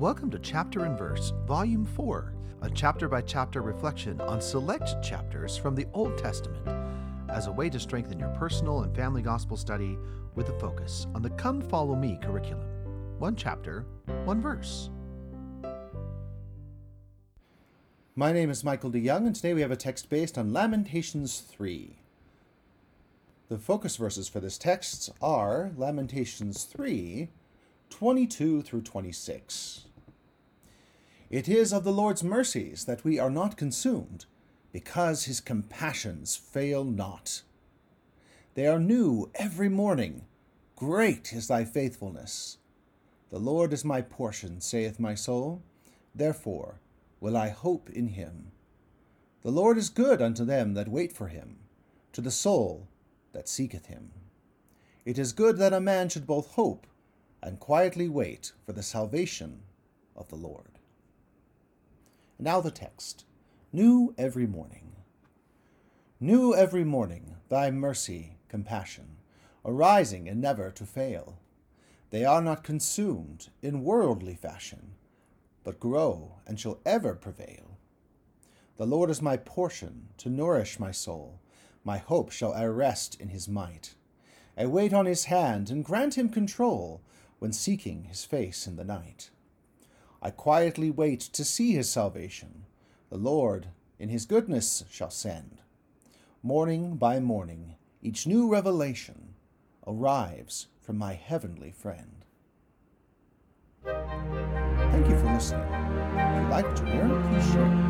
Welcome to Chapter and Verse, Volume 4, a chapter by chapter reflection on select chapters from the Old Testament as a way to strengthen your personal and family gospel study with a focus on the Come Follow Me curriculum. One chapter, one verse. My name is Michael D. Young, and today we have a text based on Lamentations 3. The focus verses for this text are Lamentations 3, 22 through 26. It is of the Lord's mercies that we are not consumed, because his compassions fail not. They are new every morning. Great is thy faithfulness. The Lord is my portion, saith my soul. Therefore will I hope in him. The Lord is good unto them that wait for him, to the soul that seeketh him. It is good that a man should both hope and quietly wait for the salvation of the Lord. Now the text New every morning. New every morning thy mercy, compassion, arising and never to fail. They are not consumed in worldly fashion, but grow and shall ever prevail. The Lord is my portion to nourish my soul. My hope shall I rest in his might. I wait on his hand and grant him control when seeking his face in the night. I quietly wait to see his salvation. The Lord in his goodness shall send. Morning by morning, each new revelation arrives from my heavenly friend. Thank you for listening. If you'd like to learn, please share.